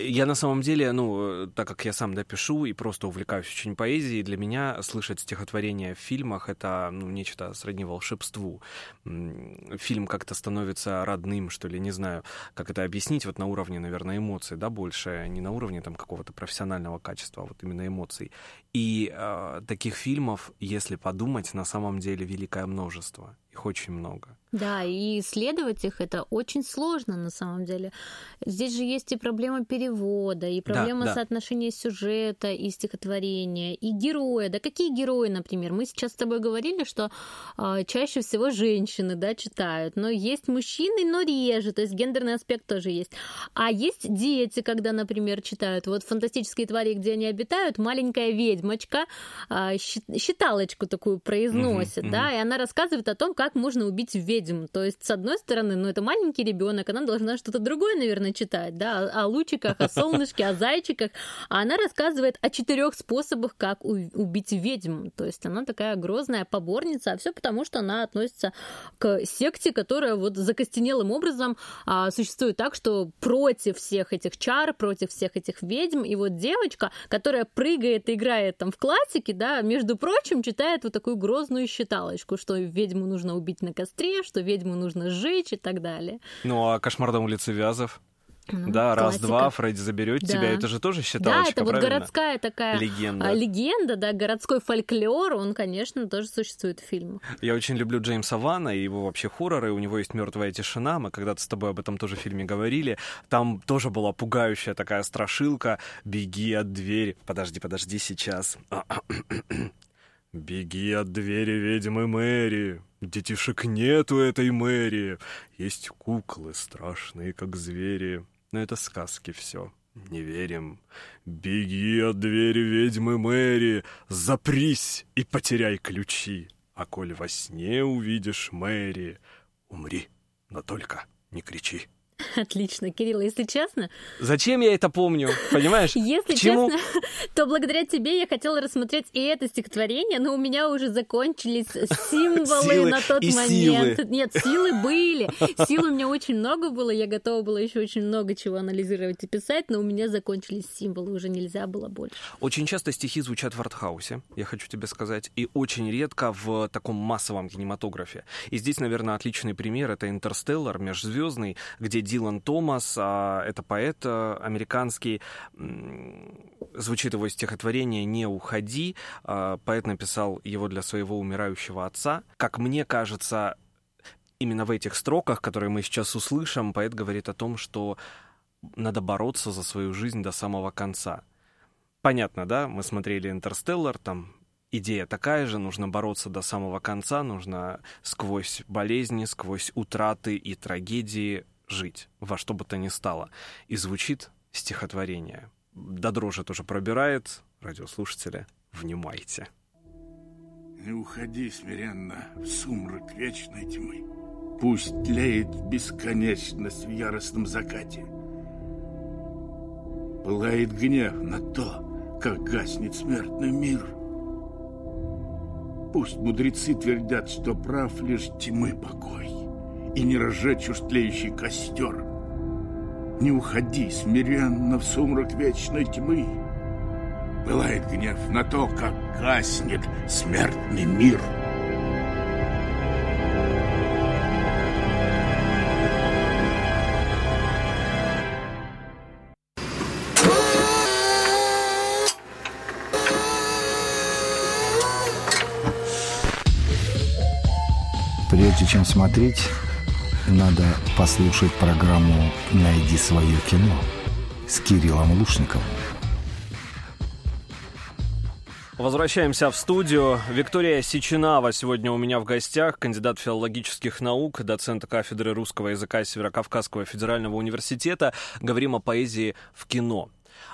Speaker 2: Я на самом деле, ну, э, так как я сам допишу и просто увлекаюсь очень поэзией, для меня слышать стихотворения в фильмах — это, ну, нечто сродни волшебству. Фильм как-то становится родным, что ли, не знаю, как это объяснить, вот на уровне, наверное, эмоций, да, больше, не на уровне там какого-то профессионального качества, а вот именно эмоций. И э, таких фильмов, если подумать, на самом деле великое множество. Их очень много.
Speaker 3: Да, и исследовать их это очень сложно на самом деле. Здесь же есть и проблема перевода, и проблема
Speaker 2: да.
Speaker 3: соотношения сюжета и стихотворения, и героя. Да какие герои, например? Мы сейчас с тобой говорили, что а, чаще всего женщины, да, читают, но есть мужчины, но реже, то есть гендерный аспект тоже есть. А есть дети, когда, например, читают. Вот «Фантастические твари, где они обитают», маленькая ведьмочка щи- считалочку такую произносит,
Speaker 2: Мгм,
Speaker 3: да,
Speaker 2: мгм.
Speaker 3: и она рассказывает о том, как можно убить ведьм. То есть, с одной стороны, ну, это маленький ребенок, она должна что-то другое, наверное, читать, да, о, лучиках, о солнышке, о зайчиках. А она рассказывает о четырех способах, как убить ведьм. То есть, она такая грозная поборница, а все потому, что она относится к секте, которая вот закостенелым образом а, существует так, что против всех этих чар, против всех этих ведьм, и вот девочка, которая прыгает и играет там в классике, да, между прочим, читает вот такую грозную считалочку, что ведьму нужно убить на костре, что ведьму нужно сжечь и так далее.
Speaker 2: Ну, а «Кошмар на улице Вязов»?
Speaker 3: Ну,
Speaker 2: да, раз-два, Фредди заберет
Speaker 3: Да.
Speaker 2: тебя. Это же тоже
Speaker 3: Да,
Speaker 2: считалочка,
Speaker 3: это вот
Speaker 2: правильно?
Speaker 3: городская такая
Speaker 2: Легенда.
Speaker 3: а, легенда, да, городской фольклор, он, конечно, тоже существует в фильмах.
Speaker 2: Я очень люблю Джеймса Вана и его вообще хорроры. У него есть мертвая тишина. Мы когда-то с тобой об этом тоже в фильме говорили. Там тоже была пугающая такая страшилка. Беги от двери. Подожди, подожди сейчас. Беги от двери ведьмы Мэри. Детишек нету этой Мэри. Есть куклы страшные, как звери. Но это сказки все. Не верим. Беги от двери ведьмы Мэри, запрись и потеряй ключи. А коль во сне увидишь Мэри, умри, но только не кричи.
Speaker 3: Отлично, Кирилл, если честно...
Speaker 2: Зачем я это помню, понимаешь?
Speaker 3: Если честно, то благодаря тебе я хотела рассмотреть и это стихотворение, но у меня уже закончились символы на тот момент. Нет, силы были. Сил у меня очень много было, я готова была еще очень много чего анализировать и писать, но у меня закончились символы, уже нельзя было больше.
Speaker 2: Очень часто стихи звучат в артхаусе, я хочу тебе сказать, и очень редко в таком массовом кинематографе. И здесь, наверное, отличный пример — это «Интерстеллар», «Межзвездный», где Дилан Томас, а, это поэт а, американский, звучит его стихотворение «Не уходи». А, Поэт написал его для своего умирающего отца. Как мне кажется, именно в этих строках, которые мы сейчас услышим, поэт говорит о том, что надо бороться за свою жизнь до самого конца. Понятно, да? Мы смотрели «Интерстеллар», там идея такая же, нужно бороться до самого конца, нужно сквозь болезни, сквозь утраты и трагедии жить, во что бы то ни стало. И звучит стихотворение. До дрожи тоже пробирает. Радиослушатели, внимайте.
Speaker 9: Не уходи смиренно в сумрак вечной тьмы. Пусть тлеет бесконечность в яростном закате. Пылает гнев на то, как гаснет смертный мир. Пусть мудрецы твердят, что прав лишь тьмы покой, и не разжечь уж тлеющий костер. Не уходи смиренно в сумрак вечной тьмы. Пылает гнев на то, как гаснет смертный мир.
Speaker 1: Прежде чем смотреть, надо послушать программу «Найди свое кино» с Кириллом Лушниковым.
Speaker 2: Возвращаемся в студию. Виктория Сичинава сегодня у меня в гостях, кандидат филологических наук, доцент кафедры русского языка Северокавказского федерального университета. Говорим о поэзии в кино.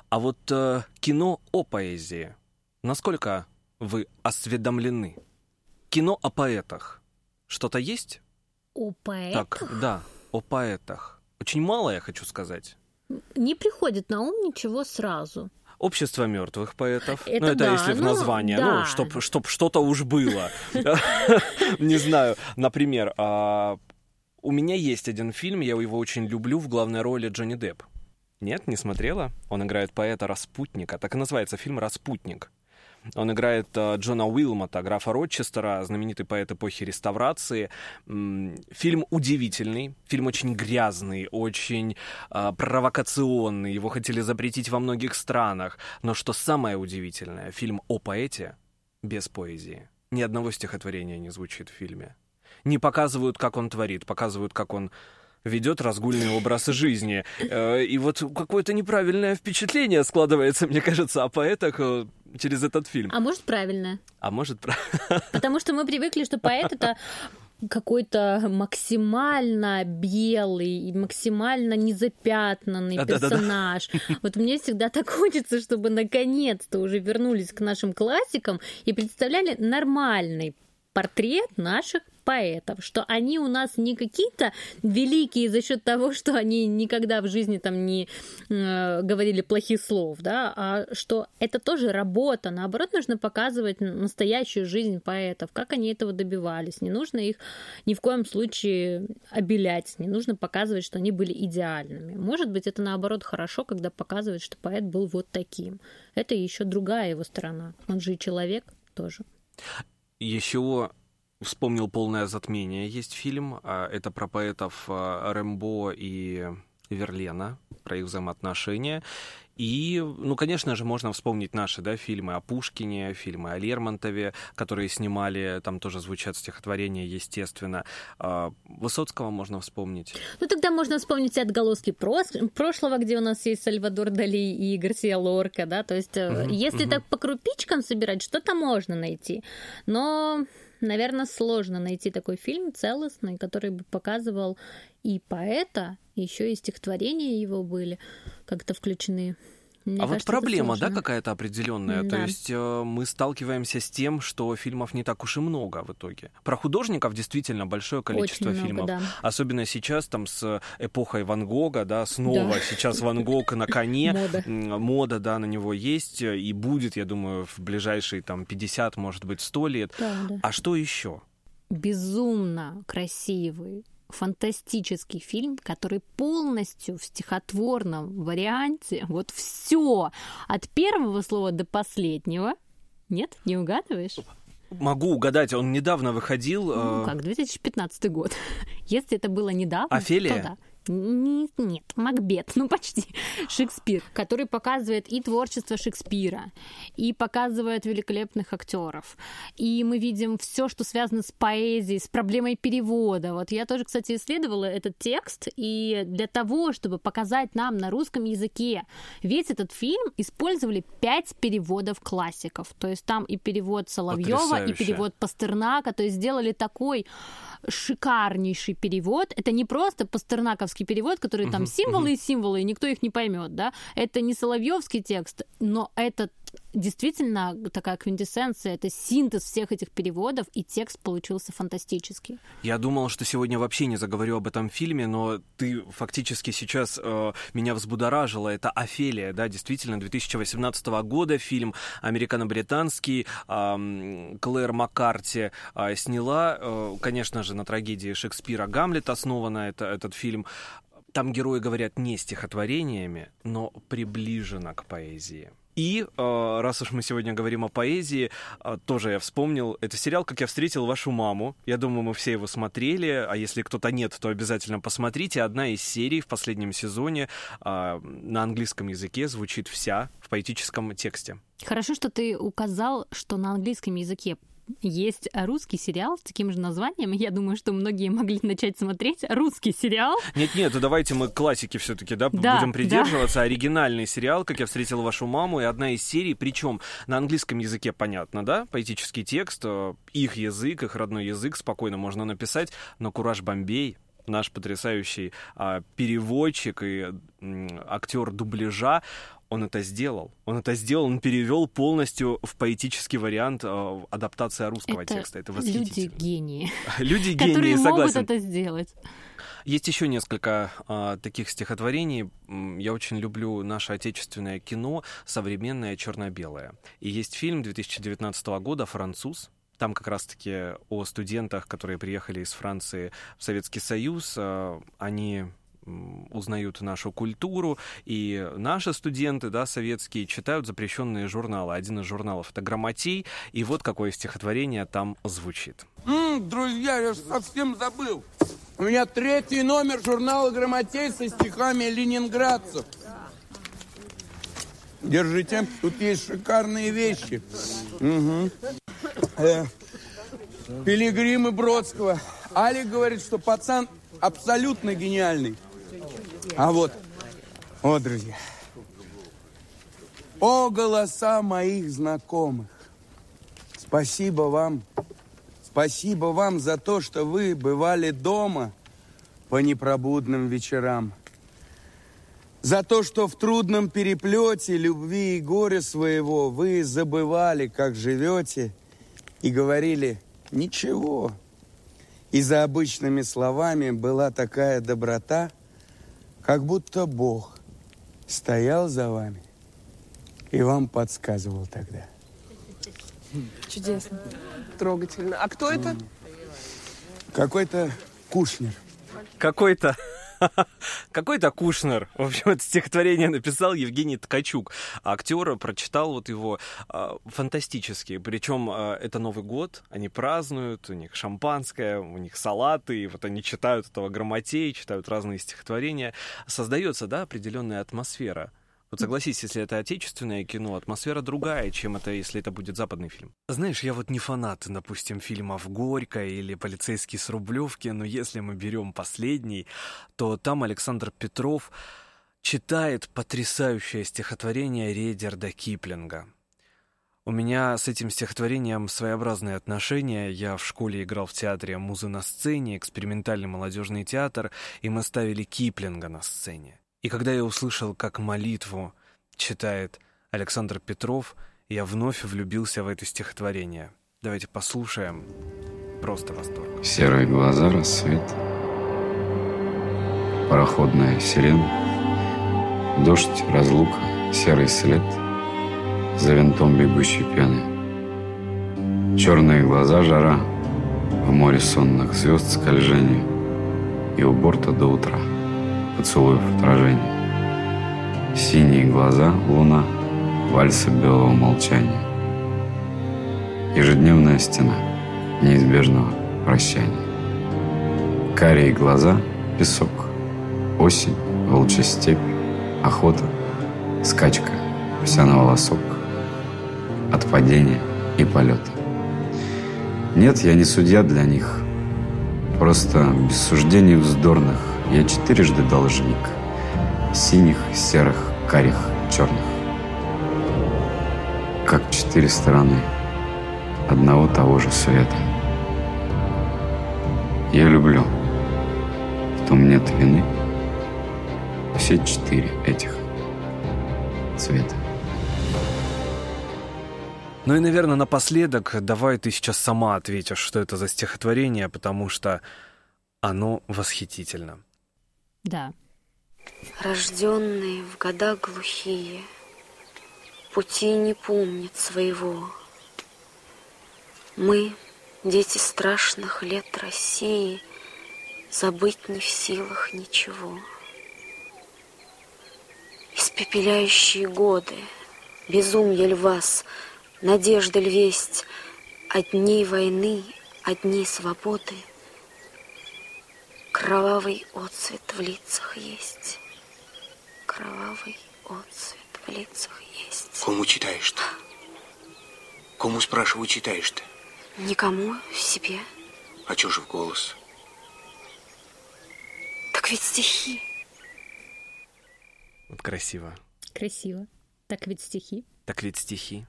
Speaker 2: А вот э, кино о поэзии. Насколько вы осведомлены? Кино о поэтах. Что-то есть?
Speaker 3: У поэтов
Speaker 2: Так, да, о поэтах. Очень мало, я хочу сказать.
Speaker 3: не приходит на ум ничего сразу.
Speaker 2: Общество мертвых поэтов.
Speaker 3: Это
Speaker 2: ну, это
Speaker 3: да,
Speaker 2: если в
Speaker 3: ну,
Speaker 2: название.
Speaker 3: да.
Speaker 2: Ну, чтоб, чтоб что-то уж было. Не знаю. Например, а, у меня есть один фильм, я его очень люблю, в главной роли Джонни Депп. Нет, не смотрела? Он играет поэта Распутника. Так и называется фильм «Распутник». Он играет э, Джона Уилмота, графа Рочестера, знаменитый поэт эпохи реставрации. Фильм удивительный, фильм очень грязный, очень э, провокационный. Его хотели запретить во многих странах. Но что самое удивительное, фильм о поэте без поэзии. Ни одного стихотворения не звучит в фильме. Не показывают, как он творит, показывают, как он ведет разгульный образ жизни. Э, И вот какое-то неправильное впечатление складывается, мне кажется, о поэтах э, через этот фильм.
Speaker 3: А может, правильно?
Speaker 2: А может, про-
Speaker 3: Потому что мы привыкли, что поэт это какой-то максимально белый, и максимально незапятнанный персонаж. Вот мне всегда так хочется, чтобы наконец-то уже вернулись к нашим классикам и представляли нормальный портрет наших поэтов, что они у нас не какие-то великие за счет того, что они никогда в жизни там не э, говорили плохих слов, да, а что это тоже работа. Наоборот, нужно показывать настоящую жизнь поэтов, как они этого добивались. Не нужно их ни в коем случае обелять, не нужно показывать, что они были идеальными. Может быть, это наоборот хорошо, когда показывают, что поэт был вот таким. Это еще другая его сторона. Он же и человек тоже.
Speaker 2: Еще вспомнил «Полное затмение». Есть фильм, а, это про поэтов а, Рэмбо и Верлена, про их взаимоотношения. И, ну, конечно же, можно вспомнить наши, да, фильмы о Пушкине, фильмы о Лермонтове, которые снимали, там тоже звучат стихотворения, естественно. А, Высоцкого можно вспомнить.
Speaker 3: Ну, тогда можно вспомнить и отголоски прошлого, где у нас есть Сальвадор Дали и Гарсия Лорка, да, то есть
Speaker 2: Мгм,
Speaker 3: если
Speaker 2: мгм.
Speaker 3: так по крупичкам собирать, что-то можно найти, но, наверное, сложно найти такой фильм целостный, который бы показывал и поэта, еще и стихотворения его были как-то включены Мне
Speaker 2: а вот
Speaker 3: кажется, это
Speaker 2: проблема, да, какая-то определенная. То
Speaker 3: Да.
Speaker 2: есть э, мы сталкиваемся с тем, что фильмов не так уж и много в итоге. Про художников действительно большое количество
Speaker 3: Очень много,
Speaker 2: фильмов.
Speaker 3: да.
Speaker 2: Особенно сейчас, там, с эпохой Ван Гога, да, снова
Speaker 3: Да.
Speaker 2: сейчас Ван Гог на коне.
Speaker 3: Мода.
Speaker 2: Да, на него есть э, и будет, я думаю, в ближайшие там 50, может быть, 100 лет.
Speaker 3: Да, да.
Speaker 2: А что еще?
Speaker 3: безумно красивый, фантастический фильм, который полностью в стихотворном варианте, вот все, от первого слова до последнего. Нет, не угадываешь?
Speaker 2: Могу угадать, он недавно выходил.
Speaker 3: Ну
Speaker 2: э,
Speaker 3: как, 2015 год. Если это было недавно,
Speaker 2: Офелия?
Speaker 3: то да. Н- Нет, Макбет, ну почти. Шекспир, который показывает и творчество Шекспира, и показывает великолепных актеров. И мы видим все, что связано с поэзией, с проблемой перевода. Вот я тоже, кстати, исследовала этот текст, и для того, чтобы показать нам на русском языке весь этот фильм, использовали пять переводов классиков. То есть там и перевод Соловьева, и перевод Пастернака, то есть сделали такой шикарнейший перевод. Это не просто пастернаковский перевод, который там символы и символы, и никто их не поймет, да. Это не Соловьевский текст, но это действительно такая квинтэссенция, это синтез всех этих переводов, и текст получился фантастический.
Speaker 2: Я думал, что сегодня вообще не заговорю об этом фильме, но ты фактически сейчас э, меня взбудоражила. Это «Офелия», да, действительно, 2018 года фильм американо-британский. ам, Клэр Маккарти а, сняла, э, конечно же, на трагедии Шекспира «Гамлет» основана это, этот фильм. Там герои говорят не стихотворениями, но приближенно к поэзии. И э, раз уж мы сегодня говорим о поэзии, э, тоже я вспомнил, это сериал «Как я встретил вашу маму». Я думаю, мы все его смотрели, а если кто-то нет, то обязательно посмотрите. Одна из серий в последнем сезоне э, на английском языке звучит вся в поэтическом тексте.
Speaker 3: Хорошо, что ты указал, что на английском языке есть русский сериал с таким же названием. Я думаю, что многие могли начать смотреть русский сериал.
Speaker 2: Нет-нет, ну давайте мы к классике все-таки, да,
Speaker 3: Да,
Speaker 2: будем
Speaker 3: да.
Speaker 2: придерживаться. Оригинальный сериал, как я встретил вашу маму, и одна из серий, причем на английском языке понятно, да, поэтический текст, э, их язык, их родной язык спокойно можно написать, но Кураж Бомбей, наш потрясающий а, переводчик и м, актер дубляжа, он это сделал. Он это сделал, он перевел полностью в поэтический вариант э, адаптация русского
Speaker 3: это
Speaker 2: текста. Это
Speaker 3: люди
Speaker 2: восхитительно.
Speaker 3: гении,
Speaker 2: Люди
Speaker 3: которые
Speaker 2: гении,
Speaker 3: могут
Speaker 2: согласен.
Speaker 3: это сделать.
Speaker 2: Есть еще несколько а, таких стихотворений. Я очень люблю наше отечественное кино, современное черно-белое. И есть фильм 2019 года «Француз». Там как раз-таки о студентах, которые приехали из Франции в Советский Союз. А, Они узнают нашу культуру, и наши студенты, да, советские, читают запрещенные журналы. Один из журналов — это «Грамотей», и вот какое стихотворение там звучит.
Speaker 10: М, друзья, я совсем забыл. У меня третий номер журнала «Грамотей» со стихами ленинградцев. Держите, тут есть шикарные вещи. Мгм. Э, Пилигримы Бродского. Алик говорит, что пацан абсолютно гениальный. А вот, вот, друзья. О, голоса моих знакомых. Спасибо вам. Спасибо вам за то, что вы бывали дома по непробудным вечерам. За то, что в трудном переплете любви и горя своего вы забывали, как живете, и говорили «ничего». И за обычными словами была такая доброта, как будто Бог стоял за вами и вам подсказывал тогда.
Speaker 11: Чудесно. Трогательно. А кто это?
Speaker 10: Какой-то Кушнер.
Speaker 2: Какой-то какой-то Кушнер. В общем, это стихотворение написал Евгений Ткачук. А актер прочитал вот его а, фантастически. Причем а, это Новый год, они празднуют, у них шампанское, у них салаты, и вот они читают этого грамотей, читают разные стихотворения. Создается, да, определенная атмосфера. Вот согласись, если это отечественное кино, атмосфера другая, чем это, если это будет западный фильм. Знаешь, я вот не фанат, допустим, фильмов «Горько» или «Полицейский с Рублевки», но если мы берем последний, то там Александр Петров читает потрясающее стихотворение Рейдерда Киплинга. У меня с этим стихотворением своеобразные отношения. Я в школе играл в театре «Музы на сцене», экспериментальный молодежный театр, и мы ставили Киплинга на сцене. И когда я услышал как молитву читает Александр Петров. Я вновь влюбился в это стихотворение. Давайте послушаем. Просто восторг.
Speaker 12: Серые глаза, рассвет, пароходная сирена, дождь, разлука, серый след, за винтом бегущей пены. Черные глаза, жара, в море сонных звезд скольжение, и у борта до утра поцелуев отражение. Синие глаза, луна, вальса белого молчания. Ежедневная стена неизбежного прощания. Карие глаза, песок, осень, волчья степь, охота, скачка, вся на волосок, от падения и полета. Нет, я не судья для них, просто без суждений вздорных я четырежды должник синих, серых, карих, черных. Как четыре стороны одного того же света. Я люблю, в том нет вины, все четыре этих цвета.
Speaker 2: Ну и, наверное, напоследок, давай ты сейчас сама ответишь, что это за стихотворение, потому что оно восхитительно.
Speaker 3: Да.
Speaker 6: Рожденные в года глухие, Пути не помнят своего. Мы, дети страшных лет России, Забыть не в силах ничего. Испепеляющие годы, Безумье ль вас, надежда ль весть, От дней войны, от дней свободы — Кровавый отцвет в лицах есть. Кровавый отцвет в лицах есть.
Speaker 13: Кому читаешь-то? Кому, спрашиваю, читаешь-то?
Speaker 6: Никому, себе.
Speaker 13: А чё же в голос?
Speaker 6: Так ведь стихи.
Speaker 2: Вот красиво.
Speaker 3: Красиво. Так ведь стихи.
Speaker 2: Так ведь стихи.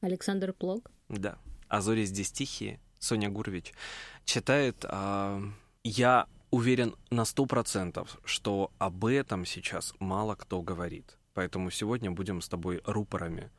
Speaker 3: Александр Плок.
Speaker 2: Да. А зори здесь тихие. Соня Гурвич читает. А, я уверен на сто процентов, что об этом сейчас мало кто говорит. Поэтому сегодня будем с тобой рупорами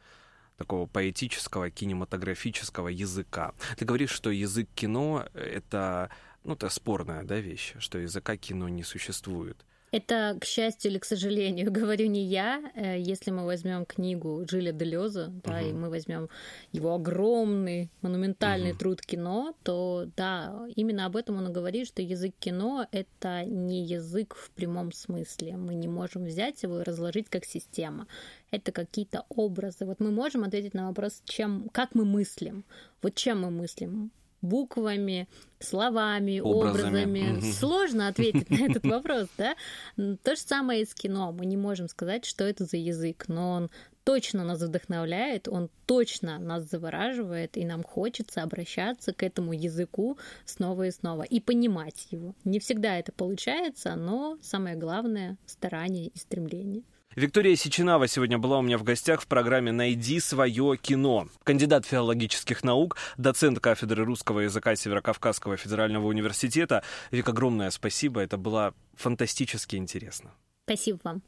Speaker 2: такого поэтического, кинематографического языка. Ты говоришь, что язык кино — это, ну, это спорная да, вещь, что языка кино не существует.
Speaker 3: Это, к счастью или к сожалению, говорю не я. Э, если мы возьмем книгу Джиля Делеза, да, угу. и мы возьмем его огромный, монументальный угу. труд кино, то да, именно об этом он и говорит, что язык кино — это не язык в прямом смысле. Мы не можем взять его и разложить как система. Это какие-то образы. Вот мы можем ответить на вопрос, чем, как мы мыслим. Вот чем мы мыслим? Буквами, словами, образами. образами. Угу. Сложно ответить на этот вопрос, да? То же самое и с кино. Мы не можем сказать, что это за язык, но он точно нас вдохновляет, он точно нас завораживает, и нам хочется обращаться к этому языку снова и снова и понимать его. Не всегда это получается, но самое главное — старание и стремление.
Speaker 2: Виктория Сеченава сегодня была у меня в гостях в программе «Найди свое кино». Кандидат филологических наук, доцент кафедры русского языка Северокавказского федерального университета. Вик, огромное спасибо. Это было фантастически интересно.
Speaker 3: Спасибо вам.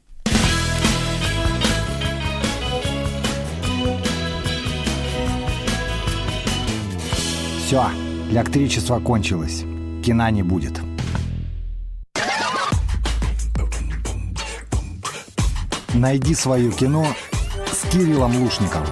Speaker 1: Все, электричество кончилось. Кина не будет. Найди свое кино с Кириллом Лушниковым.